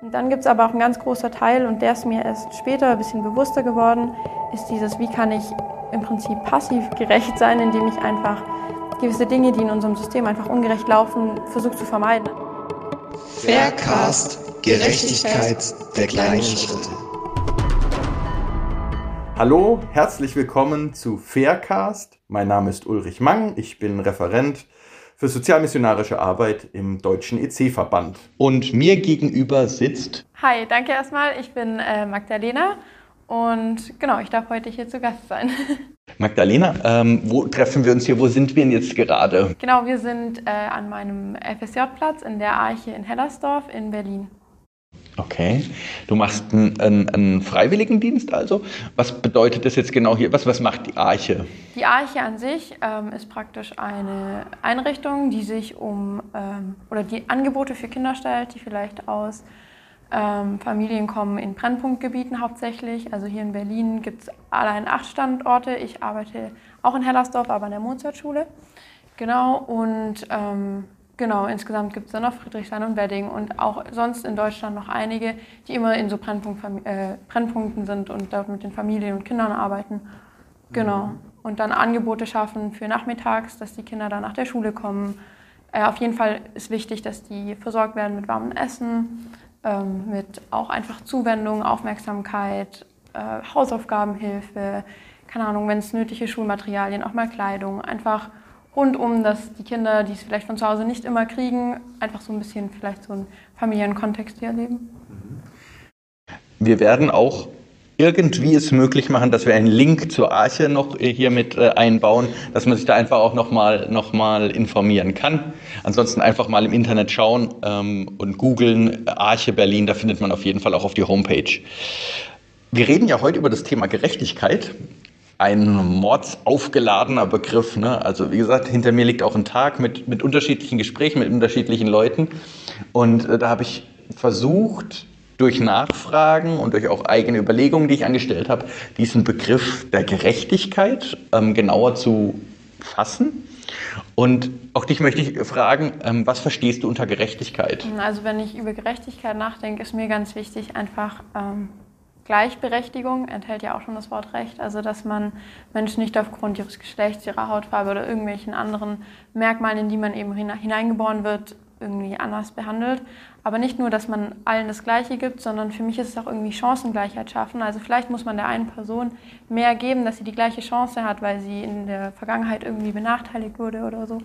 Und dann gibt es aber auch einen ganz großer Teil, und der ist mir erst später ein bisschen bewusster geworden, ist dieses, wie kann ich im Prinzip passiv gerecht sein, indem ich einfach gewisse Dinge, die in unserem System einfach ungerecht laufen, versuche zu vermeiden. Faircast, Gerechtigkeit der kleinen Schritte. Hallo, herzlich willkommen zu Faircast. Mein Name ist Ulrich Mang, ich bin Referent für sozialmissionarische Arbeit im Deutschen EC-Verband. Und mir gegenüber sitzt. Hi, danke erstmal. Ich bin äh, Magdalena und genau, ich darf heute hier zu Gast sein. Magdalena, ähm, wo treffen wir uns hier? Wo sind wir denn jetzt gerade? Genau, wir sind äh, an meinem FSJ-Platz in der Arche in Hellersdorf in Berlin. Okay. Du machst einen, einen, Freiwilligendienst also. Was bedeutet das jetzt genau hier? Was, was macht die Arche? Die Arche an sich ähm, ist praktisch eine Einrichtung, die sich um ähm, oder die Angebote für Kinder stellt, die vielleicht aus ähm, Familien kommen in Brennpunktgebieten hauptsächlich. Also hier in Berlin gibt es allein acht Standorte. Ich arbeite auch in Hellersdorf, aber an der Mozartschule. Genau. Und ähm, Genau, insgesamt gibt es dann noch Friedrichshain und Wedding und auch sonst in Deutschland noch einige, die immer in so Brennpunkt, äh, Brennpunkten sind und dort mit den Familien und Kindern arbeiten. Genau. Und dann Angebote schaffen für nachmittags, dass die Kinder dann nach der Schule kommen. Äh, auf jeden Fall ist wichtig, dass die versorgt werden mit warmem Essen, ähm, mit auch einfach Zuwendung, Aufmerksamkeit, äh, Hausaufgabenhilfe, keine Ahnung, wenn es nötige Schulmaterialien, auch mal Kleidung, einfach rundum, dass die Kinder, die es vielleicht von zu Hause nicht immer kriegen, einfach so ein bisschen vielleicht so einen Familienkontext hier erleben. Wir werden auch irgendwie es möglich machen, dass wir einen Link zur Arche noch hier mit äh, einbauen, dass man sich da einfach auch nochmal noch mal informieren kann. Ansonsten einfach mal im Internet schauen ähm, und googeln Arche Berlin, da findet man auf jeden Fall auch auf die Homepage. Wir reden ja heute über das Thema Gerechtigkeit ein mordsaufgeladener Begriff. Ne? Also wie gesagt, hinter mir liegt auch ein Tag mit, mit unterschiedlichen Gesprächen, mit unterschiedlichen Leuten. Und äh, da habe ich versucht, durch Nachfragen und durch auch eigene Überlegungen, die ich angestellt habe, diesen Begriff der Gerechtigkeit ähm, genauer zu fassen. Und auch dich möchte ich fragen, ähm, was verstehst du unter Gerechtigkeit? Also wenn ich über Gerechtigkeit nachdenke, ist mir ganz wichtig, einfach ähm, Gleichberechtigung enthält ja auch schon das Wort Recht, also dass man Menschen nicht aufgrund ihres Geschlechts, ihrer Hautfarbe oder irgendwelchen anderen Merkmalen, in die man eben hineingeboren wird, irgendwie anders behandelt. Aber nicht nur, dass man allen das Gleiche gibt, sondern für mich ist es auch irgendwie Chancengleichheit schaffen. Also vielleicht muss man der einen Person mehr geben, dass sie die gleiche Chance hat, weil sie in der Vergangenheit irgendwie benachteiligt wurde oder so.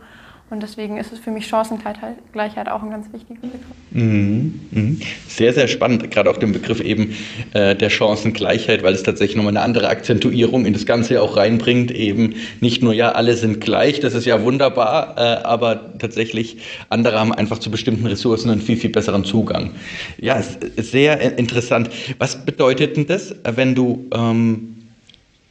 Und deswegen ist es für mich Chancengleichheit auch ein ganz wichtiger Begriff. Mhm, mhm. Sehr, sehr spannend, gerade auch den Begriff eben äh, der Chancengleichheit, weil es tatsächlich nochmal eine andere Akzentuierung in das Ganze auch reinbringt. Eben nicht nur, ja, alle sind gleich, das ist ja wunderbar, äh, aber tatsächlich andere haben einfach zu bestimmten Ressourcen einen viel, viel besseren Zugang. Ja, sehr interessant. Was bedeutet denn das, wenn du ähm,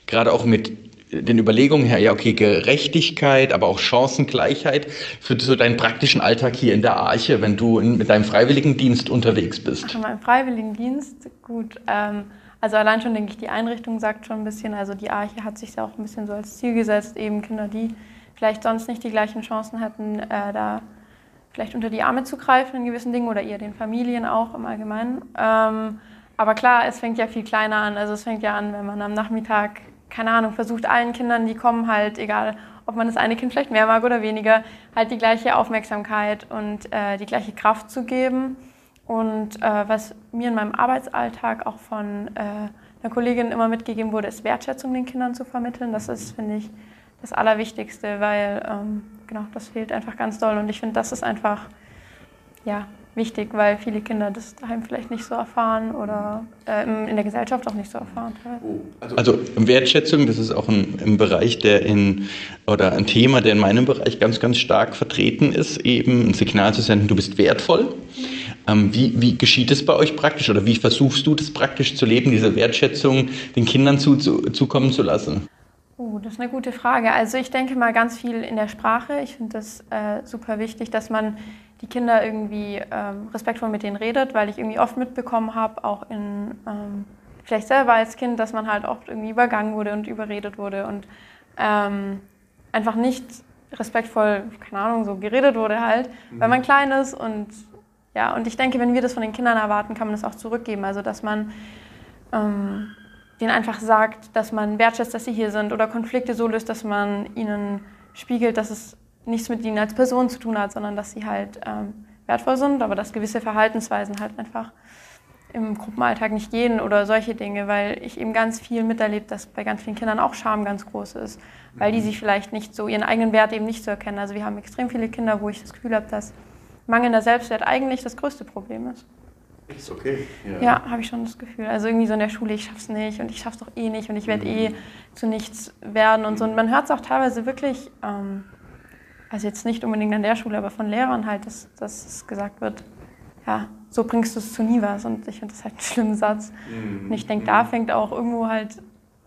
gerade auch mit den Überlegungen her, ja, okay, Gerechtigkeit, aber auch Chancengleichheit für so deinen praktischen Alltag hier in der Arche, wenn du in, mit deinem Freiwilligendienst unterwegs bist? Ach, mein Freiwilligendienst, gut. Ähm, also allein schon denke ich, die Einrichtung sagt schon ein bisschen, also die Arche hat sich ja auch ein bisschen so als Ziel gesetzt, eben Kinder, die vielleicht sonst nicht die gleichen Chancen hätten, äh, da vielleicht unter die Arme zu greifen in gewissen Dingen oder eher den Familien auch im Allgemeinen. Ähm, aber klar, es fängt ja viel kleiner an. Also es fängt ja an, wenn man am Nachmittag keine Ahnung, versucht allen Kindern, die kommen, halt, egal ob man das eine Kind vielleicht mehr mag oder weniger, halt die gleiche Aufmerksamkeit und äh, die gleiche Kraft zu geben. Und äh, was mir in meinem Arbeitsalltag auch von äh, einer Kollegin immer mitgegeben wurde, ist Wertschätzung den Kindern zu vermitteln. Das ist, finde ich, das Allerwichtigste, weil ähm, genau, das fehlt einfach ganz doll. Und ich finde, das ist einfach, ja, wichtig, weil viele Kinder das daheim vielleicht nicht so erfahren oder äh, in der Gesellschaft auch nicht so erfahren. Also, also Wertschätzung, das ist auch ein, ein, Bereich, der in oder ein Thema, der in meinem Bereich ganz, ganz stark vertreten ist, eben ein Signal zu senden, du bist wertvoll. Ähm, wie, wie geschieht es bei euch praktisch oder wie versuchst du das praktisch zu leben, diese Wertschätzung den Kindern zu, zu, zukommen zu lassen? Oh, das ist eine gute Frage. Also ich denke mal ganz viel in der Sprache. Ich finde das äh, super wichtig, dass man die Kinder irgendwie ähm, respektvoll mit denen redet, weil ich irgendwie oft mitbekommen habe, auch in ähm, vielleicht selber als Kind, dass man halt oft irgendwie übergangen wurde und überredet wurde und ähm, einfach nicht respektvoll, keine Ahnung, so geredet wurde halt, mhm. weil man klein ist und ja, und ich denke, wenn wir das von den Kindern erwarten, kann man das auch zurückgeben. Also, dass man ähm, denen einfach sagt, dass man wertschätzt, dass sie hier sind oder Konflikte so löst, dass man ihnen spiegelt, dass es nichts mit ihnen als Person zu tun hat, sondern dass sie halt ähm, wertvoll sind, aber dass gewisse Verhaltensweisen halt einfach im Gruppenalltag nicht gehen oder solche Dinge, weil ich eben ganz viel miterlebt, dass bei ganz vielen Kindern auch Scham ganz groß ist, weil die mhm. sich vielleicht nicht so ihren eigenen Wert eben nicht so erkennen. Also wir haben extrem viele Kinder, wo ich das Gefühl habe, dass mangelnder Selbstwert eigentlich das größte Problem ist. Ist okay. Ja, ja habe ich schon das Gefühl. Also irgendwie so in der Schule, ich schaff's nicht und ich schaff's doch eh nicht und ich werde mhm. eh zu nichts werden und so. Und man hört es auch teilweise wirklich, ähm, also jetzt nicht unbedingt an der Schule, aber von Lehrern halt, dass, dass es gesagt wird, ja, so bringst du es zu nie was. Und ich finde das halt einen schlimmen Satz. Mhm. Und ich denke, da fängt auch irgendwo halt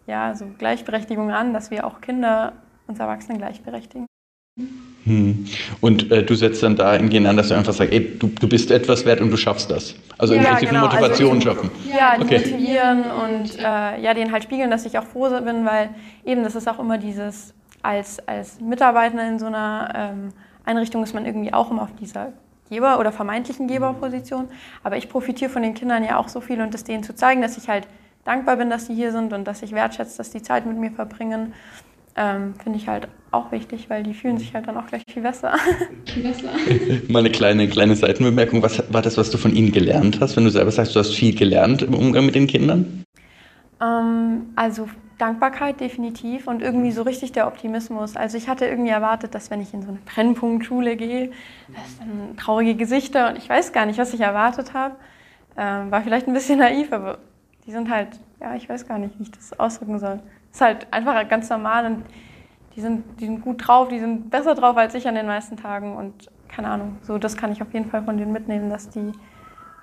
ja, so Gleichberechtigung an, dass wir auch Kinder uns Erwachsenen gleichberechtigen. Hm. Und äh, du setzt dann da hingehen an, dass du einfach sagst, ey, du, du bist etwas wert und du schaffst das. Also im Prinzip genau. Motivation also, schaffen. Ja, die okay. motivieren und äh, ja, denen halt spiegeln, dass ich auch froh bin, weil eben das ist auch immer dieses, als, als Mitarbeiter in so einer ähm, Einrichtung ist man irgendwie auch immer auf dieser Geber- oder vermeintlichen Geberposition. Aber ich profitiere von den Kindern ja auch so viel und es denen zu zeigen, dass ich halt dankbar bin, dass sie hier sind und dass ich wertschätze, dass die Zeit mit mir verbringen, ähm, finde ich halt auch wichtig, weil die fühlen sich halt dann auch gleich viel besser. Viel besser. Mal eine kleine, kleine Seitenbemerkung. Was war das, was du von ihnen gelernt hast, wenn du selber sagst, du hast viel gelernt im Umgang mit den Kindern? Ähm, also Dankbarkeit definitiv und irgendwie so richtig der Optimismus. Also ich hatte irgendwie erwartet, dass wenn ich in so eine Brennpunktschule gehe, das dann traurige Gesichter und ich weiß gar nicht, was ich erwartet habe. Ähm, war vielleicht ein bisschen naiv, aber die sind halt, ja, ich weiß gar nicht, wie ich das ausdrücken soll. Ist halt einfach ganz normal und die sind, die sind gut drauf, die sind besser drauf als ich an den meisten Tagen und keine Ahnung, so das kann ich auf jeden Fall von denen mitnehmen, dass die,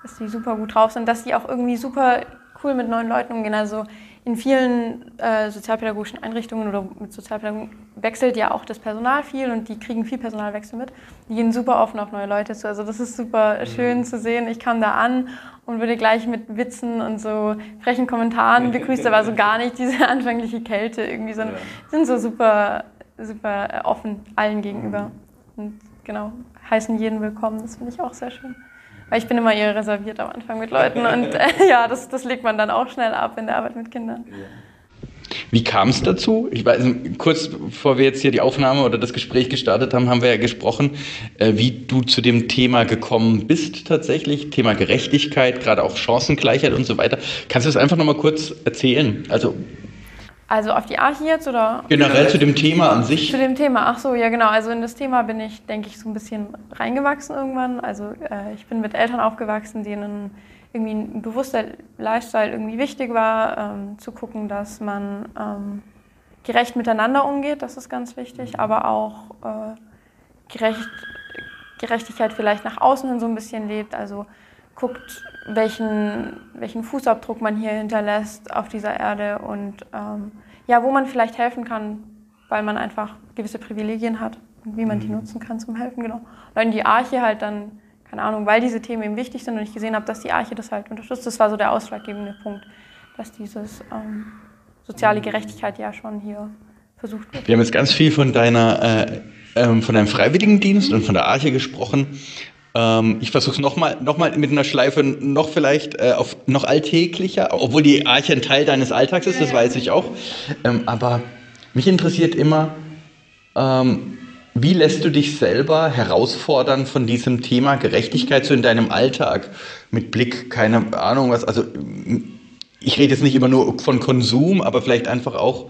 dass die super gut drauf sind, dass die auch irgendwie super cool mit neuen Leuten umgehen. Also in vielen äh, sozialpädagogischen Einrichtungen oder mit Sozialpädagogen wechselt ja auch das Personal viel und die kriegen viel Personalwechsel mit. Die gehen super offen auf neue Leute zu. Also das ist super mhm. schön zu sehen. Ich kam da an und wurde gleich mit Witzen und so frechen Kommentaren begrüßt. Da war so gar nicht diese anfängliche Kälte irgendwie, sondern ja. sind so super, super äh, offen allen gegenüber. Mhm. Und genau, heißen jeden willkommen. Das finde ich auch sehr schön. Weil ich bin immer eher reserviert am Anfang mit Leuten und äh, ja, das, das legt man dann auch schnell ab in der Arbeit mit Kindern. Wie kam es dazu? Ich weiß, kurz bevor wir jetzt hier die Aufnahme oder das Gespräch gestartet haben, haben wir ja gesprochen, äh, wie du zu dem Thema gekommen bist tatsächlich, Thema Gerechtigkeit, gerade auch Chancengleichheit und so weiter. Kannst du das einfach nochmal kurz erzählen? Also also auf die Arche jetzt oder? Generell zu dem Thema an sich. Zu dem Thema, ach so, ja genau. Also in das Thema bin ich, denke ich, so ein bisschen reingewachsen irgendwann. Also äh, ich bin mit Eltern aufgewachsen, denen irgendwie ein bewusster Lifestyle irgendwie wichtig war, ähm, zu gucken, dass man ähm, gerecht miteinander umgeht, das ist ganz wichtig, aber auch äh, gerecht, Gerechtigkeit vielleicht nach außen hin so ein bisschen lebt. Also guckt, welchen, welchen Fußabdruck man hier hinterlässt auf dieser Erde und ähm, ja, wo man vielleicht helfen kann, weil man einfach gewisse Privilegien hat und wie man die mhm. nutzen kann zum Helfen, genau. Und in die Arche halt dann, keine Ahnung, weil diese Themen eben wichtig sind und ich gesehen habe, dass die Arche das halt unterstützt, das war so der ausschlaggebende Punkt, dass dieses ähm, soziale Gerechtigkeit ja schon hier versucht wird. Wir haben jetzt ganz viel von deiner äh, ähm, von deinem Freiwilligendienst und von der Arche gesprochen. Ähm, ich versuche es nochmal noch mal mit einer Schleife noch vielleicht äh, auf noch alltäglicher, obwohl die Arche ein Teil deines Alltags ist, das weiß ich auch. Ähm, aber mich interessiert immer, ähm, wie lässt du dich selber herausfordern von diesem Thema Gerechtigkeit so in deinem Alltag? Mit Blick, keine Ahnung was, also ich rede jetzt nicht immer nur von Konsum, aber vielleicht einfach auch,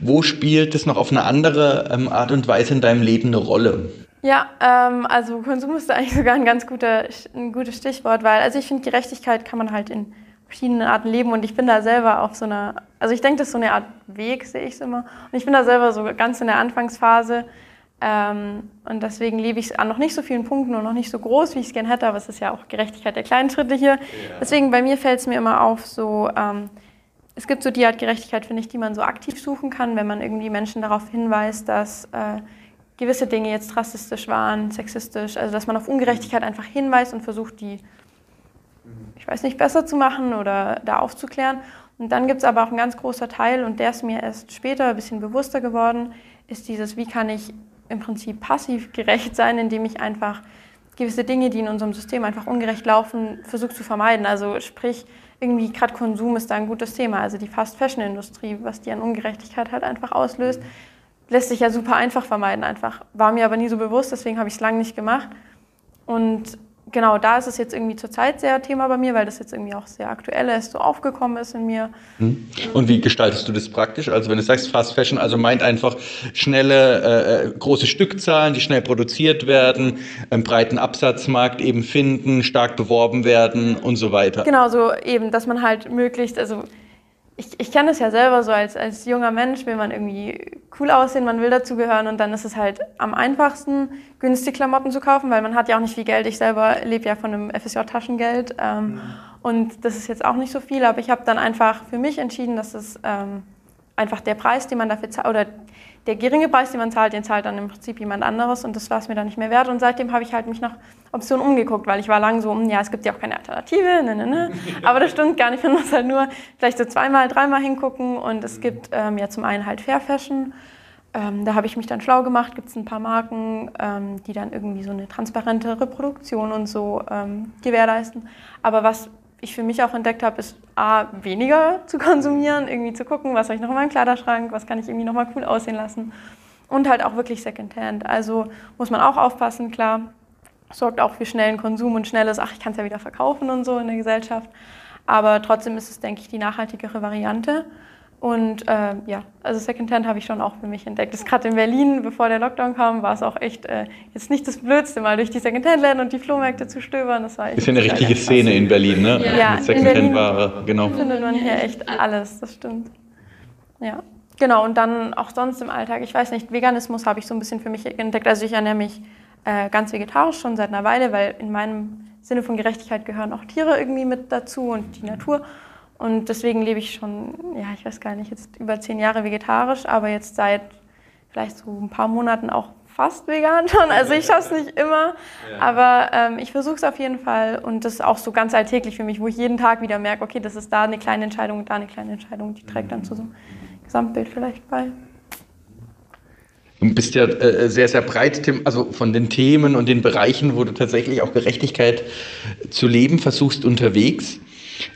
wo spielt es noch auf eine andere ähm, Art und Weise in deinem Leben eine Rolle? Ja, ähm, also Konsum ist eigentlich sogar ein ganz guter, ein gutes Stichwort, weil also ich finde, Gerechtigkeit kann man halt in verschiedenen Arten leben und ich bin da selber auf so einer, also ich denke, das ist so eine Art Weg, sehe ich es immer. Und ich bin da selber so ganz in der Anfangsphase ähm, und deswegen lebe ich es an noch nicht so vielen Punkten und noch nicht so groß, wie ich es gerne hätte, aber es ist ja auch Gerechtigkeit der kleinen Schritte hier. Ja. Deswegen bei mir fällt es mir immer auf, so ähm, es gibt so die Art Gerechtigkeit, finde ich, die man so aktiv suchen kann, wenn man irgendwie Menschen darauf hinweist, dass äh, gewisse Dinge jetzt rassistisch waren, sexistisch, also dass man auf Ungerechtigkeit einfach hinweist und versucht, die, ich weiß nicht, besser zu machen oder da aufzuklären. Und dann gibt es aber auch ein ganz großer Teil, und der ist mir erst später ein bisschen bewusster geworden, ist dieses, wie kann ich im Prinzip passiv gerecht sein, indem ich einfach gewisse Dinge, die in unserem System einfach ungerecht laufen, versucht zu vermeiden. Also sprich, irgendwie gerade Konsum ist da ein gutes Thema. Also die Fast-Fashion-Industrie, was die an Ungerechtigkeit halt einfach auslöst, lässt sich ja super einfach vermeiden. Einfach war mir aber nie so bewusst, deswegen habe ich es lange nicht gemacht. Und genau, da ist es jetzt irgendwie zurzeit sehr Thema bei mir, weil das jetzt irgendwie auch sehr aktuell ist, so aufgekommen ist in mir. Hm. Und wie gestaltest du das praktisch? Also wenn du sagst Fast Fashion, also meint einfach schnelle, äh, äh große Stückzahlen, die schnell produziert werden, einen breiten Absatzmarkt eben finden, stark beworben werden und so weiter. Genau, so eben, dass man halt möglichst, also ich, ich kenne es ja selber so, als, als junger Mensch will man irgendwie cool aussehen, man will dazugehören und dann ist es halt am einfachsten, günstig Klamotten zu kaufen, weil man hat ja auch nicht viel Geld. Ich selber lebe ja von einem FSJ-Taschengeld ähm, mhm. und das ist jetzt auch nicht so viel, aber ich habe dann einfach für mich entschieden, dass es ähm, einfach der Preis, den man dafür zahlt, oder der geringe Preis, den man zahlt, den zahlt dann im Prinzip jemand anderes und das war es mir dann nicht mehr wert. Und seitdem habe ich halt mich nach Optionen umgeguckt, weil ich war lang so, hm, ja, es gibt ja auch keine Alternative, ne, ne, ne. Aber das stimmt gar nicht, man muss halt nur vielleicht so zweimal, dreimal hingucken und es gibt ähm, ja zum einen halt Fair Fashion. Ähm, da habe ich mich dann schlau gemacht, gibt es ein paar Marken, ähm, die dann irgendwie so eine transparente Reproduktion und so ähm, gewährleisten. Aber was ich für mich auch entdeckt habe, ist A, weniger zu konsumieren, irgendwie zu gucken, was habe ich noch in meinem Kleiderschrank, was kann ich irgendwie nochmal cool aussehen lassen. Und halt auch wirklich Secondhand. Also muss man auch aufpassen, klar, sorgt auch für schnellen Konsum und schnelles, ach, ich kann es ja wieder verkaufen und so in der Gesellschaft. Aber trotzdem ist es, denke ich, die nachhaltigere Variante. Und äh, ja, also Secondhand habe ich schon auch für mich entdeckt. Das gerade in Berlin, bevor der Lockdown kam, war es auch echt äh, jetzt nicht das Blödste, mal durch die Secondhand-Läden und die Flohmärkte zu stöbern. Das war echt ist ja eine richtige Szene in Berlin, ne? Ja, Mit Secondhand-Ware, genau. findet man hier echt alles, das stimmt. Ja, genau. Und dann auch sonst im Alltag, ich weiß nicht, Veganismus habe ich so ein bisschen für mich entdeckt. Also ich ernähre mich äh, ganz vegetarisch schon seit einer Weile, weil in meinem Sinne von Gerechtigkeit gehören auch Tiere irgendwie mit dazu und die Natur. Und deswegen lebe ich schon, ja, ich weiß gar nicht, jetzt über zehn Jahre vegetarisch, aber jetzt seit vielleicht so ein paar Monaten auch fast vegan schon. Also ich schaffe es nicht immer, ja. aber ähm, ich versuche es auf jeden Fall und das ist auch so ganz alltäglich für mich, wo ich jeden Tag wieder merke, okay, das ist da eine kleine Entscheidung und da eine kleine Entscheidung, die trägt dann zu so einem Gesamtbild vielleicht bei. Du bist ja äh, sehr, sehr breit, also von den Themen und den Bereichen, wo du tatsächlich auch Gerechtigkeit zu leben versuchst, unterwegs.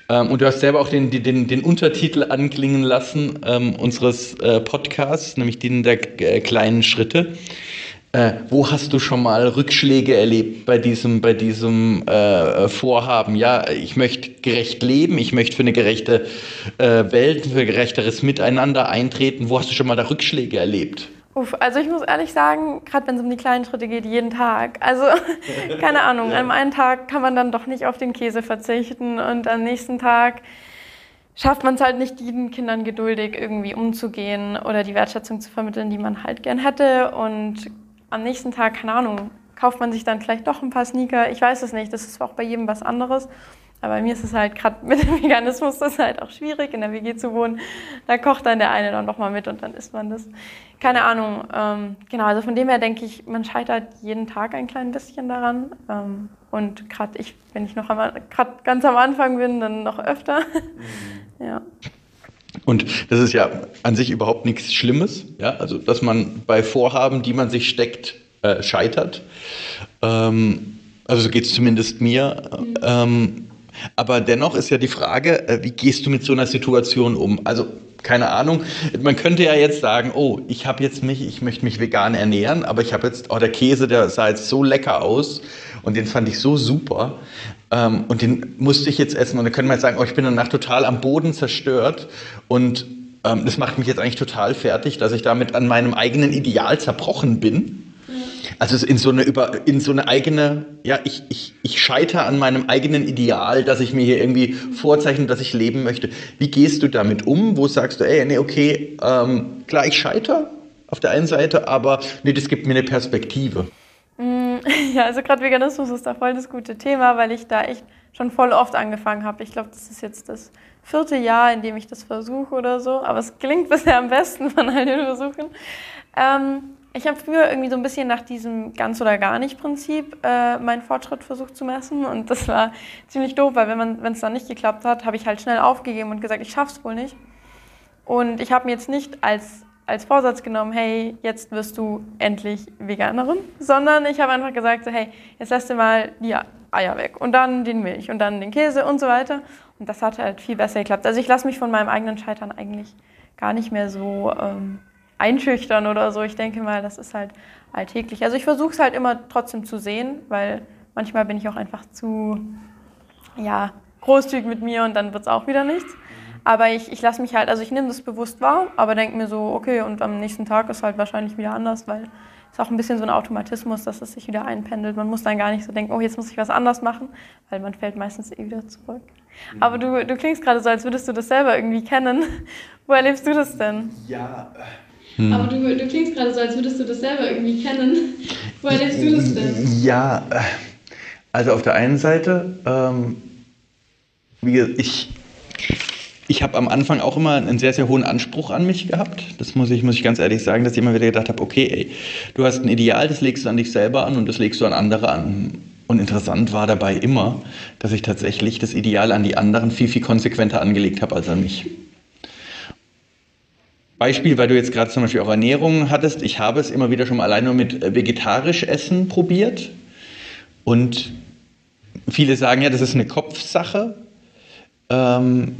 Ähm, und du hast selber auch den, den, den Untertitel anklingen lassen ähm, unseres äh, Podcasts, nämlich den der äh, kleinen Schritte. Äh, wo hast du schon mal Rückschläge erlebt bei diesem, bei diesem äh, Vorhaben? Ja, ich möchte gerecht leben, ich möchte für eine gerechte äh, Welt, für gerechteres Miteinander eintreten. Wo hast du schon mal da Rückschläge erlebt? Uff, also ich muss ehrlich sagen, gerade wenn es um die kleinen Schritte geht, jeden Tag. Also keine Ahnung, ja. an einem Tag kann man dann doch nicht auf den Käse verzichten und am nächsten Tag schafft man es halt nicht, den Kindern geduldig irgendwie umzugehen oder die Wertschätzung zu vermitteln, die man halt gern hätte. Und am nächsten Tag, keine Ahnung, kauft man sich dann vielleicht doch ein paar Sneaker. Ich weiß es nicht, das ist auch bei jedem was anderes. Aber bei mir ist es halt gerade mit dem Veganismus das ist halt auch schwierig, in der WG zu wohnen. Da kocht dann der eine dann doch mal mit und dann isst man das. Keine Ahnung. Ähm, genau, also von dem her denke ich, man scheitert jeden Tag ein klein bisschen daran. Ähm, und gerade ich, wenn ich noch gerade ganz am Anfang bin, dann noch öfter. Mhm. ja. Und das ist ja an sich überhaupt nichts Schlimmes, ja, also dass man bei Vorhaben, die man sich steckt, äh, scheitert. Ähm, also so geht es zumindest mir. Mhm. Aber dennoch ist ja die Frage, äh, wie gehst du mit so einer Situation um? Also keine Ahnung. Man könnte ja jetzt sagen, oh, ich habe jetzt mich, ich möchte mich vegan ernähren, aber ich habe jetzt, oh, der Käse, der sah jetzt so lecker aus und den fand ich so super ähm, und den musste ich jetzt essen. Und dann könnte man jetzt sagen, oh, ich bin danach total am Boden zerstört und ähm, das macht mich jetzt eigentlich total fertig, dass ich damit an meinem eigenen Ideal zerbrochen bin. Also in so eine über in so eine eigene, ja, ich, ich, ich scheitere an meinem eigenen Ideal, dass ich mir hier irgendwie vorzeichne, dass ich leben möchte. Wie gehst du damit um? Wo sagst du, ey, nee, okay, ähm, klar, ich scheitere auf der einen Seite, aber nee, das gibt mir eine Perspektive. Mm, ja, also gerade Veganismus ist da voll das gute Thema, weil ich da echt schon voll oft angefangen habe. Ich glaube, das ist jetzt das vierte Jahr, in dem ich das versuche oder so. Aber es klingt bisher am besten von all den Versuchen. Ähm, ich habe früher irgendwie so ein bisschen nach diesem ganz oder gar nicht Prinzip äh, meinen Fortschritt versucht zu messen und das war ziemlich doof, weil wenn es dann nicht geklappt hat, habe ich halt schnell aufgegeben und gesagt, ich schaff's wohl nicht. Und ich habe mir jetzt nicht als als Vorsatz genommen, hey, jetzt wirst du endlich Veganerin, sondern ich habe einfach gesagt, so, hey, jetzt lässt du mal die Eier weg und dann den Milch und dann den Käse und so weiter. Und das hat halt viel besser geklappt. Also ich lasse mich von meinem eigenen Scheitern eigentlich gar nicht mehr so ähm, einschüchtern oder so. Ich denke mal, das ist halt alltäglich. Also ich versuche es halt immer trotzdem zu sehen, weil manchmal bin ich auch einfach zu ja, großzügig mit mir und dann wird es auch wieder nichts. Aber ich, ich lasse mich halt, also ich nehme das bewusst wahr, aber denke mir so, okay, und am nächsten Tag ist halt wahrscheinlich wieder anders, weil es auch ein bisschen so ein Automatismus, dass es sich wieder einpendelt. Man muss dann gar nicht so denken, oh, jetzt muss ich was anders machen, weil man fällt meistens eh wieder zurück. Mhm. Aber du, du klingst gerade so, als würdest du das selber irgendwie kennen. Wo erlebst du das denn? Ja. Hm. Aber du, du klingst gerade so, als würdest du das selber irgendwie kennen. Wo erlebst du das denn? Ja, also auf der einen Seite, ähm, wie ich ich habe am Anfang auch immer einen sehr, sehr hohen Anspruch an mich gehabt. Das muss ich, muss ich ganz ehrlich sagen, dass ich immer wieder gedacht habe, okay, ey, du hast ein Ideal, das legst du an dich selber an und das legst du an andere an. Und interessant war dabei immer, dass ich tatsächlich das Ideal an die anderen viel, viel konsequenter angelegt habe als an mich. Beispiel, weil du jetzt gerade zum Beispiel auch Ernährung hattest. Ich habe es immer wieder schon mal allein nur mit äh, vegetarisch Essen probiert. Und viele sagen ja, das ist eine Kopfsache. Ähm,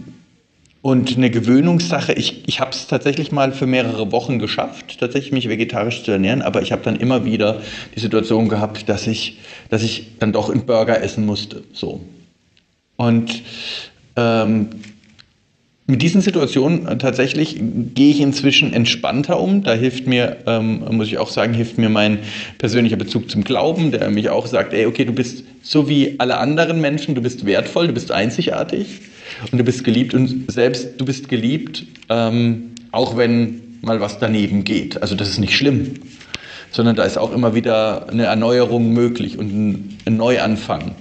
und eine Gewöhnungssache. Ich, ich habe es tatsächlich mal für mehrere Wochen geschafft, tatsächlich mich vegetarisch zu ernähren, aber ich habe dann immer wieder die Situation gehabt, dass ich, dass ich dann doch einen Burger essen musste. So. Und ähm, mit diesen Situationen äh, tatsächlich gehe ich inzwischen entspannter um. Da hilft mir, ähm, muss ich auch sagen, hilft mir mein persönlicher Bezug zum Glauben, der mich auch sagt, ey, okay, du bist so wie alle anderen Menschen, du bist wertvoll, du bist einzigartig und du bist geliebt und selbst du bist geliebt, ähm, auch wenn mal was daneben geht. Also das ist nicht schlimm, sondern da ist auch immer wieder eine Erneuerung möglich und ein, ein Neuanfang.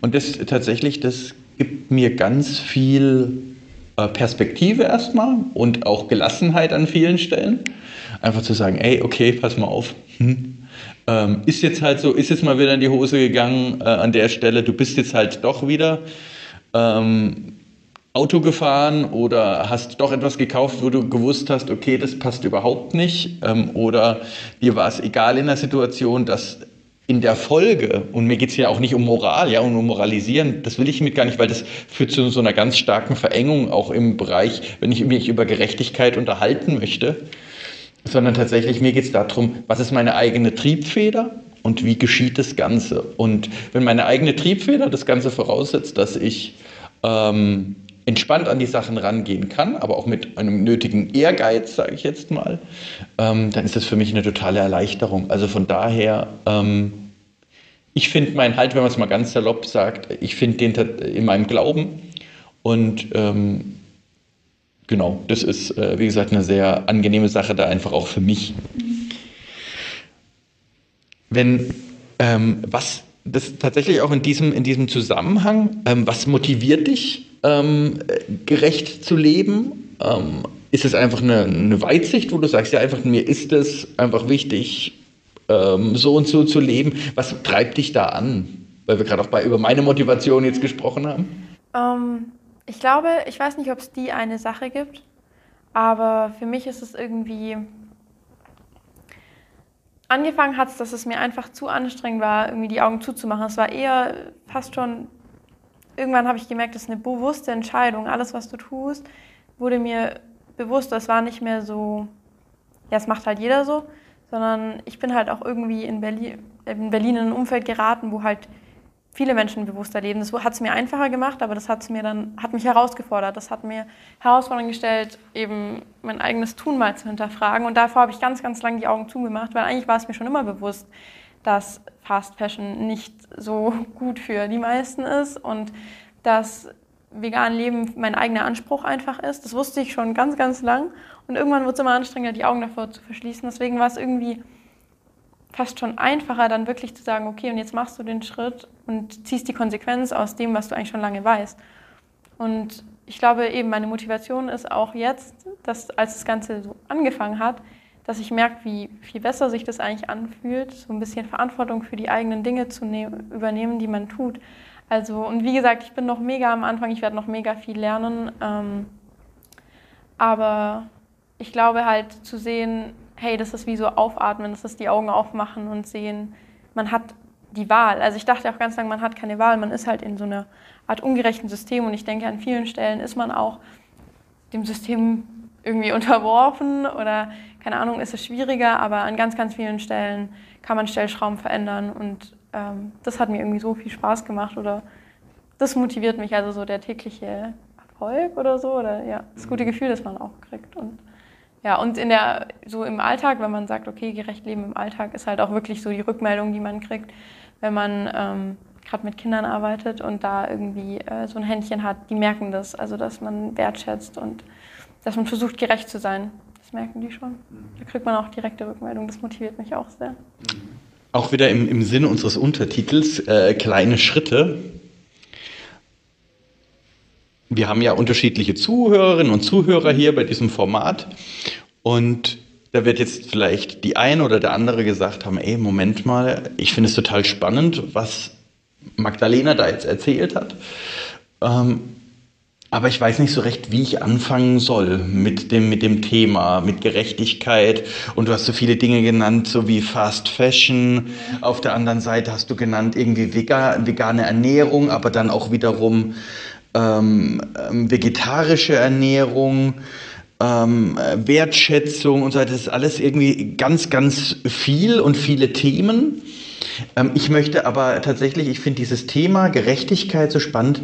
Und das tatsächlich, das gibt mir ganz viel Perspektive erstmal und auch Gelassenheit an vielen Stellen. Einfach zu sagen, ey, okay, pass mal auf. Hm. Ähm, ist jetzt halt so, ist jetzt mal wieder in die Hose gegangen äh, an der Stelle, du bist jetzt halt doch wieder ähm, Auto gefahren oder hast doch etwas gekauft, wo du gewusst hast, okay, das passt überhaupt nicht ähm, oder dir war es egal in der Situation, dass in der Folge, und mir geht es ja auch nicht um Moral, ja, und um Moralisieren, das will ich mit gar nicht, weil das führt zu so einer ganz starken Verengung auch im Bereich, wenn ich mich über Gerechtigkeit unterhalten möchte, sondern tatsächlich mir geht es darum, was ist meine eigene Triebfeder und wie geschieht das Ganze. Und wenn meine eigene Triebfeder das Ganze voraussetzt, dass ich ähm, entspannt an die Sachen rangehen kann, aber auch mit einem nötigen Ehrgeiz, sage ich jetzt mal, ähm, dann ist das für mich eine totale Erleichterung. Also von daher, ähm, ich finde meinen Halt, wenn man es mal ganz salopp sagt, ich finde den in meinem Glauben und ähm, genau, das ist, äh, wie gesagt, eine sehr angenehme Sache da einfach auch für mich. Wenn, ähm, was das tatsächlich auch in diesem, in diesem Zusammenhang, ähm, was motiviert dich, ähm, gerecht zu leben? Ähm, ist es einfach eine, eine, Weitsicht, wo du sagst, ja, einfach mir ist es einfach wichtig, ähm, so und so zu leben? Was treibt dich da an? Weil wir gerade auch bei, über meine Motivation jetzt gesprochen haben. Ähm, ich glaube, ich weiß nicht, ob es die eine Sache gibt, aber für mich ist es irgendwie angefangen hat es, dass es mir einfach zu anstrengend war, irgendwie die Augen zuzumachen. Es war eher fast schon, irgendwann habe ich gemerkt, das ist eine bewusste Entscheidung. Alles, was du tust, wurde mir bewusst. Das war nicht mehr so, ja, es macht halt jeder so, sondern ich bin halt auch irgendwie in Berlin, in Berlin in ein Umfeld geraten, wo halt viele Menschen bewusster leben. Das hat es mir einfacher gemacht, aber das hat mir dann hat mich herausgefordert. Das hat mir Herausforderungen gestellt, eben mein eigenes Tun mal zu hinterfragen. Und davor habe ich ganz, ganz lange die Augen zugemacht, weil eigentlich war es mir schon immer bewusst, dass Fast Fashion nicht so gut für die meisten ist und dass vegan Leben mein eigener Anspruch einfach ist. Das wusste ich schon ganz, ganz lang. Und irgendwann wird es immer anstrengender, die Augen davor zu verschließen. Deswegen war es irgendwie fast schon einfacher, dann wirklich zu sagen, okay, und jetzt machst du den Schritt und ziehst die Konsequenz aus dem, was du eigentlich schon lange weißt. Und ich glaube eben, meine Motivation ist auch jetzt, dass als das Ganze so angefangen hat, dass ich merke, wie viel besser sich das eigentlich anfühlt, so ein bisschen Verantwortung für die eigenen Dinge zu ne übernehmen, die man tut. Also, und wie gesagt, ich bin noch mega am Anfang, ich werde noch mega viel lernen. Ähm, aber ich glaube halt zu sehen, hey, das ist wie so aufatmen, das ist die Augen aufmachen und sehen, man hat die Wahl. Also ich dachte auch ganz lange, man hat keine Wahl, man ist halt in so einer Art ungerechten System und ich denke, an vielen Stellen ist man auch dem System irgendwie unterworfen oder keine Ahnung, ist es schwieriger, aber an ganz, ganz vielen Stellen kann man Stellschrauben verändern und ähm, das hat mir irgendwie so viel Spaß gemacht oder das motiviert mich, also so der tägliche Erfolg oder so oder ja, das gute Gefühl, das man auch kriegt und ja, und in der, so im Alltag, wenn man sagt, okay, gerecht leben im Alltag, ist halt auch wirklich so die Rückmeldung, die man kriegt, wenn man ähm, gerade mit Kindern arbeitet und da irgendwie äh, so ein Händchen hat, die merken das, also dass man wertschätzt und dass man versucht, gerecht zu sein. Das merken die schon. Da kriegt man auch direkte Rückmeldung, das motiviert mich auch sehr. Auch wieder im, im Sinne unseres Untertitels, äh, kleine Schritte. Wir haben ja unterschiedliche Zuhörerinnen und Zuhörer hier bei diesem Format und da wird jetzt vielleicht die eine oder der andere gesagt haben, ey, Moment mal, ich finde es total spannend, was Magdalena da jetzt erzählt hat. Ähm, aber ich weiß nicht so recht, wie ich anfangen soll mit dem, mit dem Thema, mit Gerechtigkeit. Und du hast so viele Dinge genannt, so wie Fast Fashion. Auf der anderen Seite hast du genannt irgendwie vegan, vegane Ernährung, aber dann auch wiederum ähm, ähm vegetarische Ernährung ähm, Wertschätzung und so weiter. Das ist alles irgendwie ganz, ganz viel und viele Themen. Ähm, ich möchte aber tatsächlich, ich finde dieses Thema Gerechtigkeit so spannend.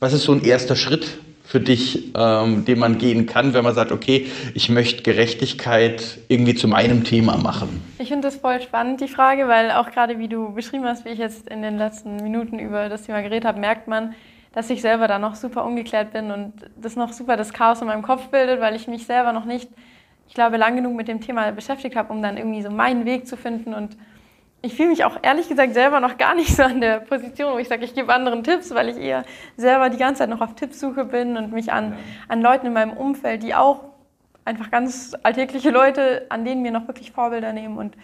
Was ist so ein erster Schritt für dich, ähm, den man gehen kann, wenn man sagt, okay, ich möchte Gerechtigkeit irgendwie zu meinem Thema machen? Ich finde das voll spannend, die Frage, weil auch gerade wie du beschrieben hast, wie ich jetzt in den letzten Minuten über das Thema geredet habe, merkt man, dass ich selber da noch super ungeklärt bin und das noch super das Chaos in meinem Kopf bildet, weil ich mich selber noch nicht, ich glaube, lang genug mit dem Thema beschäftigt habe, um dann irgendwie so meinen Weg zu finden. Und ich fühle mich auch ehrlich gesagt selber noch gar nicht so an der Position, wo ich sage, ich gebe anderen Tipps, weil ich eher selber die ganze Zeit noch auf Tippsuche bin und mich an, an Leuten in meinem Umfeld, die auch einfach ganz alltägliche Leute, an denen mir noch wirklich Vorbilder nehmen und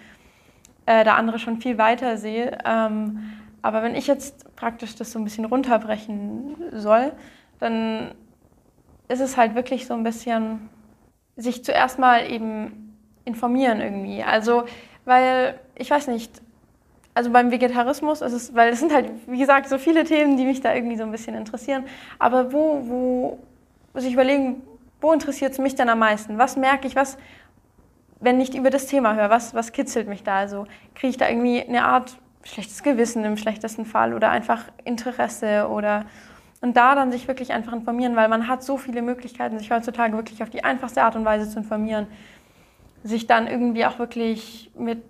äh, da andere schon viel weiter sehe. Ähm, aber wenn ich jetzt praktisch das so ein bisschen runterbrechen soll, dann ist es halt wirklich so ein bisschen sich zuerst mal eben informieren irgendwie. Also, weil, ich weiß nicht, also beim Vegetarismus ist es, weil es sind halt, wie gesagt, so viele Themen, die mich da irgendwie so ein bisschen interessieren. Aber wo, wo muss ich überlegen, wo interessiert es mich denn am meisten? Was merke ich, was, wenn ich über das Thema höre, was, was kitzelt mich da? Also kriege ich da irgendwie eine Art schlechtes Gewissen im schlechtesten Fall oder einfach Interesse oder und da dann sich wirklich einfach informieren, weil man hat so viele Möglichkeiten, sich heutzutage wirklich auf die einfachste Art und Weise zu informieren, sich dann irgendwie auch wirklich mit,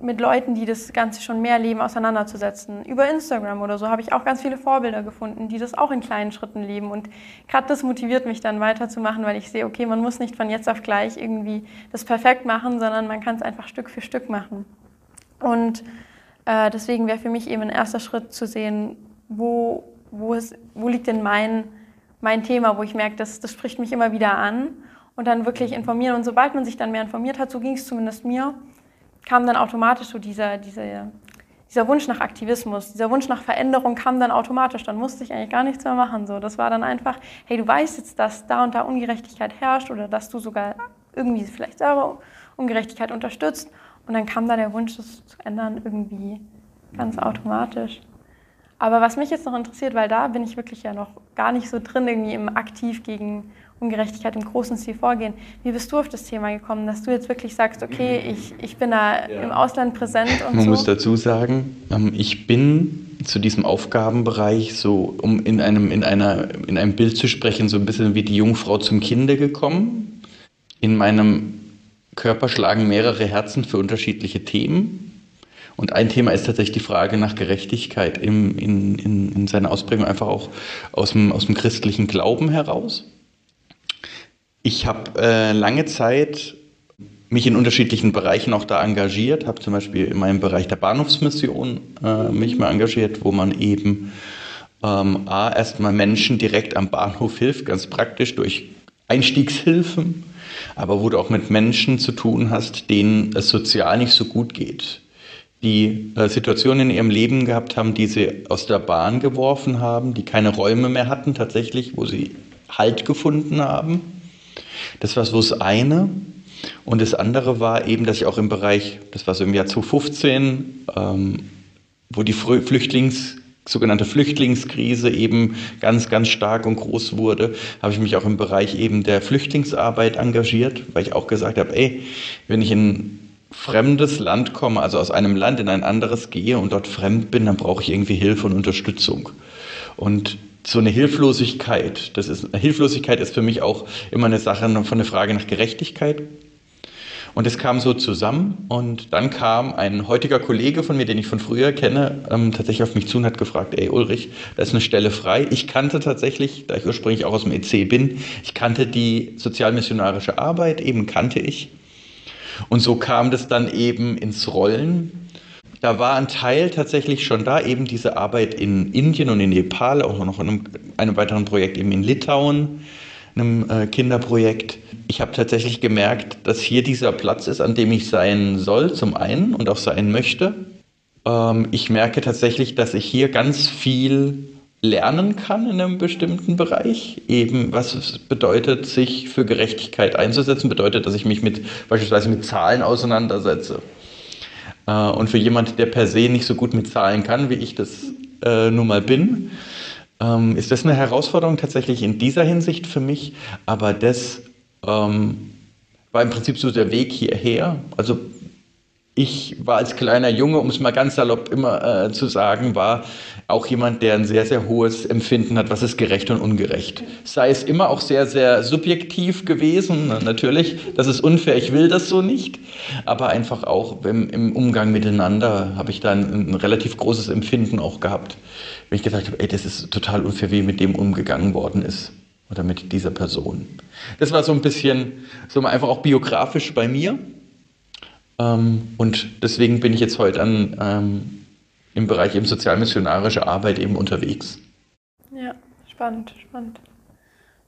mit Leuten, die das Ganze schon mehr leben, auseinanderzusetzen. Über Instagram oder so habe ich auch ganz viele Vorbilder gefunden, die das auch in kleinen Schritten leben und gerade das motiviert mich dann weiterzumachen, weil ich sehe, okay, man muss nicht von jetzt auf gleich irgendwie das perfekt machen, sondern man kann es einfach Stück für Stück machen. Und äh, deswegen wäre für mich eben ein erster Schritt zu sehen, wo, wo, ist, wo liegt denn mein, mein Thema, wo ich merke, das, das spricht mich immer wieder an und dann wirklich informieren. Und sobald man sich dann mehr informiert hat, so ging es zumindest mir, kam dann automatisch so dieser, dieser, dieser Wunsch nach Aktivismus, dieser Wunsch nach Veränderung kam dann automatisch. Dann musste ich eigentlich gar nichts mehr machen. So, das war dann einfach, hey, du weißt jetzt, dass da und da Ungerechtigkeit herrscht oder dass du sogar irgendwie vielleicht selber Ungerechtigkeit unterstützt. Und dann kam da der Wunsch, das zu ändern, irgendwie ganz automatisch. Aber was mich jetzt noch interessiert, weil da bin ich wirklich ja noch gar nicht so drin, irgendwie im aktiv gegen Ungerechtigkeit im großen Stil vorgehen. Wie bist du auf das Thema gekommen, dass du jetzt wirklich sagst, okay, ich, ich bin da ja. im Ausland präsent und Man so? muss dazu sagen, ähm, ich bin zu diesem Aufgabenbereich so, um in einem, in, einer, in einem Bild zu sprechen, so ein bisschen wie die Jungfrau zum Kinde gekommen. In meinem Körper schlagen mehrere Herzen für unterschiedliche Themen. Und ein Thema ist tatsächlich die Frage nach Gerechtigkeit im, in, in, in seiner Ausprägung, einfach auch aus dem, aus dem christlichen Glauben heraus. Ich habe äh, lange Zeit mich in unterschiedlichen Bereichen auch da engagiert, habe zum Beispiel in meinem Bereich der Bahnhofsmission äh, mich mal engagiert, wo man eben ähm, A, erstmal Menschen direkt am Bahnhof hilft, ganz praktisch durch Einstiegshilfen aber wo du auch mit Menschen zu tun hast, denen es sozial nicht so gut geht, die äh, Situationen in ihrem Leben gehabt haben, die sie aus der Bahn geworfen haben, die keine Räume mehr hatten tatsächlich, wo sie Halt gefunden haben. Das war so das eine. Und das andere war eben, dass ich auch im Bereich, das war so im Jahr 2015, ähm, wo die Flüchtlings, sogenannte Flüchtlingskrise eben ganz, ganz stark und groß wurde, habe ich mich auch im Bereich eben der Flüchtlingsarbeit engagiert, weil ich auch gesagt habe, ey, wenn ich in fremdes Land komme, also aus einem Land in ein anderes gehe und dort fremd bin, dann brauche ich irgendwie Hilfe und Unterstützung. Und so eine Hilflosigkeit, das ist, Hilflosigkeit ist für mich auch immer eine Sache von der Frage nach Gerechtigkeit. Und es kam so zusammen und dann kam ein heutiger Kollege von mir, den ich von früher kenne, ähm, tatsächlich auf mich zu und hat gefragt, ey Ulrich, da ist eine Stelle frei. Ich kannte tatsächlich, da ich ursprünglich auch aus dem EC bin, ich kannte die sozialmissionarische Arbeit, eben kannte ich. Und so kam das dann eben ins Rollen. Da war ein Teil tatsächlich schon da, eben diese Arbeit in Indien und in Nepal, auch noch in einem, einem weiteren Projekt eben in Litauen, einem äh, Kinderprojekt. Ich habe tatsächlich gemerkt, dass hier dieser Platz ist, an dem ich sein soll, zum einen und auch sein möchte. Ähm, ich merke tatsächlich, dass ich hier ganz viel lernen kann in einem bestimmten Bereich. Eben, was es bedeutet, sich für Gerechtigkeit einzusetzen, bedeutet, dass ich mich mit beispielsweise mit Zahlen auseinandersetze. Äh, und für jemand, der per se nicht so gut mit Zahlen kann, wie ich das äh, nun mal bin, ähm, ist das eine Herausforderung tatsächlich in dieser Hinsicht für mich. Aber das ähm, war im Prinzip so der Weg hierher. Also ich war als kleiner Junge, um es mal ganz salopp immer äh, zu sagen, war auch jemand, der ein sehr, sehr hohes Empfinden hat, was ist gerecht und ungerecht. Sei es immer auch sehr, sehr subjektiv gewesen, natürlich, das ist unfair, ich will das so nicht, aber einfach auch im, im Umgang miteinander habe ich da ein, ein, relativ großes Empfinden auch gehabt, wenn ich gesagt habe, ey, das ist total unfair, wie mit dem umgegangen worden ist oder mit dieser Person. Das war so ein bisschen, so einfach auch biografisch bei mir. Ähm, und deswegen bin ich jetzt heute an, ähm, im Bereich eben sozialmissionarische Arbeit eben unterwegs. Ja, spannend, spannend.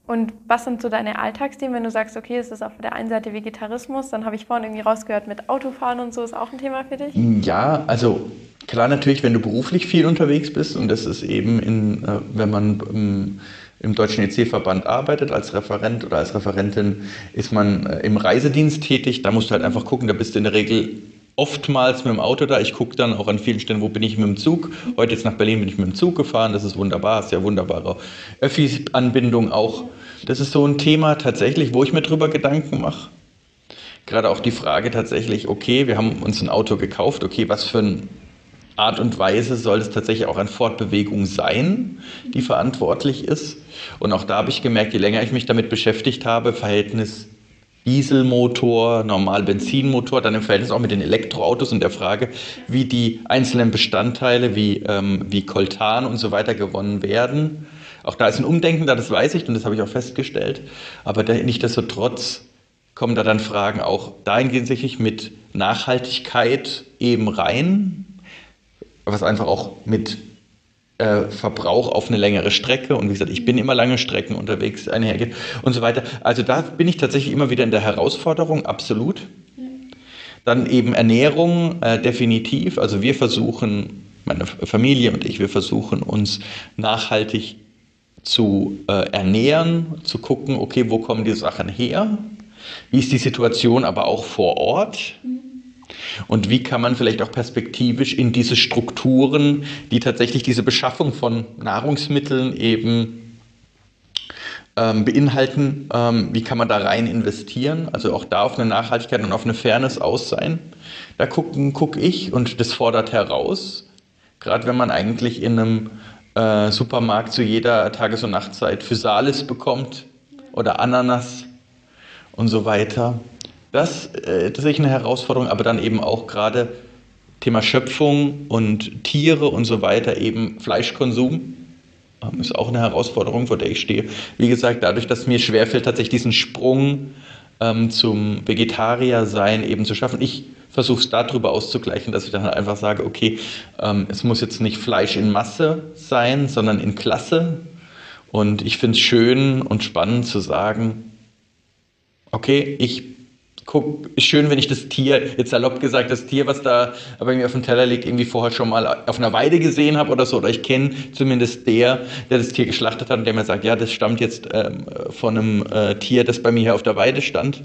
Und was sind so deine Alltagsthemen, wenn du sagst, okay, es ist auf der einen Seite Vegetarismus, dann habe ich vorhin irgendwie rausgehört mit Autofahren und so, ist auch ein Thema für dich? Ja, also klar natürlich, wenn du beruflich viel unterwegs bist und das ist eben, in, äh, wenn man ähm, im Deutschen EC-Verband arbeitet, als Referent oder als Referentin, ist man äh, im Reisedienst tätig. Da musst du halt einfach gucken, da bist du in der Regel oftmals mit dem Auto da. Ich gucke dann auch an vielen Stellen, wo bin ich mit dem Zug. Heute jetzt nach Berlin bin ich mit dem Zug gefahren. Das ist wunderbar, ist ja wunderbare Öffi-Anbindung auch. Das ist so ein Thema tatsächlich, wo ich mir drüber Gedanken mache. Gerade auch die Frage tatsächlich, okay, wir haben uns ein Auto gekauft, okay, was für ein Art und Weise soll es tatsächlich auch an Fortbewegung sein, die verantwortlich ist. Und auch da habe ich gemerkt, je länger ich mich damit beschäftigt habe, Verhältnis Dieselmotor, normal Benzinmotor, dann im Verhältnis auch mit den Elektroautos und der Frage, wie die einzelnen Bestandteile wie, ähm, wie Koltan und so weiter gewonnen werden. Auch da ist ein Umdenken da, das weiß ich und das habe ich auch festgestellt. Aber nichtsdestotrotz kommen da dann Fragen auch dahingehend sicherlich mit Nachhaltigkeit eben rein, was einfach auch mit äh, Verbrauch auf eine längere Strecke und wie gesagt, ich bin immer lange Strecken unterwegs einhergeht und so weiter. Also da bin ich tatsächlich immer wieder in der Herausforderung, absolut. Dann eben Ernährung, äh, definitiv. Also wir versuchen, meine Familie und ich, wir versuchen uns nachhaltig zu äh, ernähren, zu gucken, okay, wo kommen die Sachen her? Wie ist die Situation aber auch vor Ort? Mhm und wie kann man vielleicht auch perspektivisch in diese Strukturen, die tatsächlich diese Beschaffung von Nahrungsmitteln eben ähm, beinhalten, ähm, wie kann man da rein investieren? Also auch da auf eine Nachhaltigkeit und auf eine Fairness aus sein. Da gucke guck ich und das fordert heraus, gerade wenn man eigentlich in einem äh, Supermarkt zu jeder Tages- und Nachtzeit Physalis bekommt oder Ananas und so weiter das, äh, das ist eine Herausforderung, aber dann eben auch gerade Thema Schöpfung und Tiere und so weiter, eben Fleischkonsum ähm, ist auch eine Herausforderung, vor der ich stehe. Wie gesagt, dadurch, dass mir schwerfällt, tatsächlich diesen Sprung ähm, zum Vegetarier-Sein eben zu schaffen. Ich versuche es darüber auszugleichen, dass ich dann halt einfach sage, okay, ähm, es muss jetzt nicht Fleisch in Masse sein, sondern in Klasse. Und ich finde es schön und spannend zu sagen, okay, ich guck, ist schön, wenn ich das Tier, jetzt salopp gesagt, das Tier, was da bei mir auf dem Teller liegt, irgendwie vorher schon mal auf einer Weide gesehen habe oder so. Oder ich kenne zumindest der, der das Tier geschlachtet hat und der mir sagt, ja, das stammt jetzt ähm, von einem äh, Tier, das bei mir hier auf der Weide stand. Ja.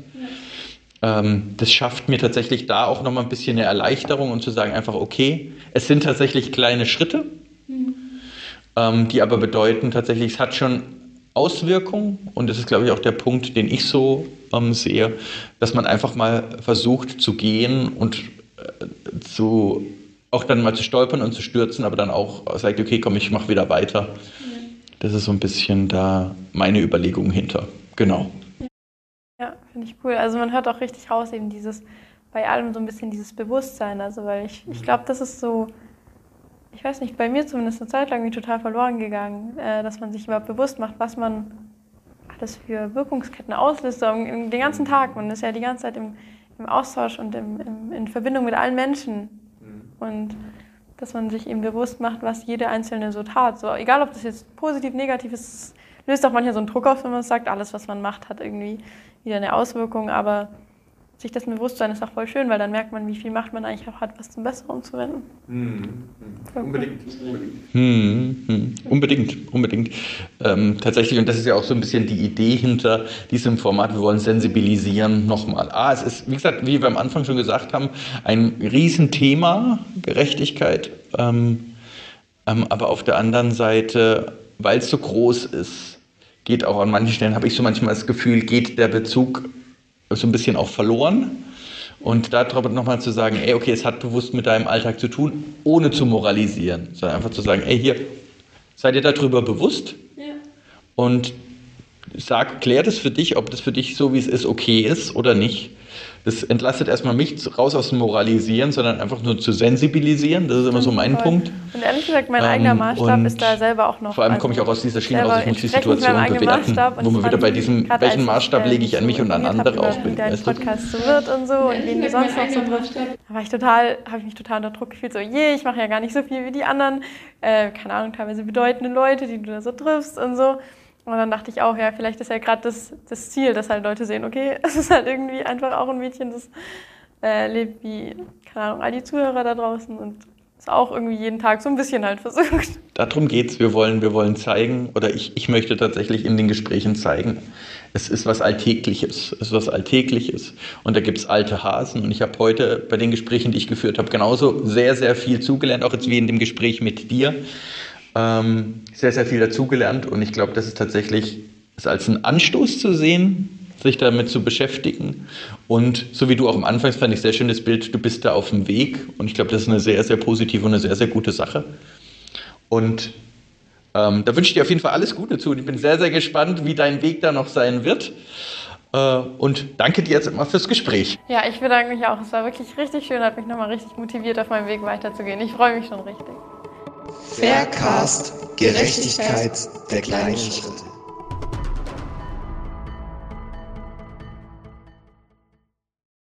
Ähm, das schafft mir tatsächlich da auch nochmal ein bisschen eine Erleichterung und zu sagen einfach, okay, es sind tatsächlich kleine Schritte, mhm. ähm, die aber bedeuten tatsächlich, es hat schon Auswirkungen und das ist, glaube ich, auch der Punkt, den ich so ähm, sehe, dass man einfach mal versucht zu gehen und äh, zu, auch dann mal zu stolpern und zu stürzen, aber dann auch sagt, okay, komm, ich mache wieder weiter. Ja. Das ist so ein bisschen da meine Überlegung hinter. Genau. Ja, finde ich cool. Also man hört auch richtig raus, eben dieses, bei allem so ein bisschen dieses Bewusstsein. Also weil ich, ich glaube, das ist so, ich weiß nicht, bei mir zumindest eine Zeit lang wie total verloren gegangen, äh, dass man sich überhaupt bewusst macht, was man alles für Wirkungsketten auslöst, den ganzen Tag. Man ist ja die ganze Zeit im, im Austausch und im, im, in Verbindung mit allen Menschen. Mhm. Und dass man sich eben bewusst macht, was jede Einzelne so tat. So, egal, ob das jetzt positiv, negativ ist, löst auch manchmal so einen Druck auf, wenn man sagt, alles, was man macht, hat irgendwie wieder eine Auswirkung. Aber sich das bewusst sein ist auch voll schön, weil dann merkt man, wie viel Macht man eigentlich auch hat, was zum Besseren umzuwenden. Mhm. Unbedingt, unbedingt. Mhm. Unbedingt, unbedingt. Ähm, tatsächlich, und das ist ja auch so ein bisschen die Idee hinter diesem Format, wir wollen sensibilisieren nochmal. Ah, es ist, wie gesagt, wie wir am Anfang schon gesagt haben, ein Riesenthema, Gerechtigkeit. Ähm, ähm, aber auf der anderen Seite, weil es so groß ist, geht auch an manchen Stellen, habe ich so manchmal das Gefühl, geht der Bezug so ein bisschen auch verloren. Und darüber nochmal zu sagen, ey, okay, es hat bewusst mit deinem Alltag zu tun, ohne zu moralisieren, sondern einfach zu sagen, ey, hier, seid ihr darüber bewusst? Ja. Und sag, klär das für dich, ob das für dich so, wie es ist, okay ist oder nicht das entlastet erstmal mich raus aus dem Moralisieren, sondern einfach nur zu sensibilisieren. Das ist immer so mein Voll. Punkt. Und ehrlich gesagt, mein ähm, eigener Maßstab ist da selber auch noch. Vor allem also komme ich auch aus dieser Schiene raus, ich muss die Situation bewerten. Wo wir wieder bei diesem, welchen Maßstab lege ich an mich und an andere auch bin. Wie dein Podcast so wird und so und wen du sonst noch so trifft. Da war ich total, habe ich mich total unter Druck gefühlt, so, je, ich mache ja gar nicht so viel wie die anderen. Äh, keine Ahnung, teilweise bedeutende Leute, die du da so triffst und so. Und dann dachte ich auch, ja, vielleicht ist ja gerade das, das Ziel, dass halt Leute sehen, okay, es ist halt irgendwie einfach auch ein Mädchen, das äh, lebt wie, keine Ahnung, all die Zuhörer da draußen und es auch irgendwie jeden Tag so ein bisschen halt versucht. Darum geht es. Wir wollen, wir wollen zeigen, oder ich, ich möchte tatsächlich in den Gesprächen zeigen, es ist was Alltägliches. Es ist was Alltägliches. Und da gibt es alte Hasen. Und ich habe heute bei den Gesprächen, die ich geführt habe, genauso sehr, sehr viel zugelernt, auch jetzt wie in dem Gespräch mit dir ähm, sehr, sehr viel dazugelernt und ich glaube, das ist tatsächlich ist als ein Anstoß zu sehen, sich damit zu beschäftigen. Und so wie du auch am Anfang fand ich sehr schönes Bild, du bist da auf dem Weg und ich glaube, das ist eine sehr, sehr positive und eine sehr, sehr gute Sache. Und ähm, da wünsche ich dir auf jeden Fall alles Gute zu und ich bin sehr, sehr gespannt, wie dein Weg da noch sein wird. Äh, und danke dir jetzt immer fürs Gespräch. Ja, ich bedanke mich auch. Es war wirklich richtig schön, hat mich nochmal richtig motiviert, auf meinem Weg weiterzugehen. Ich freue mich schon richtig. Faircast, Gerechtigkeit der kleinen Schritte.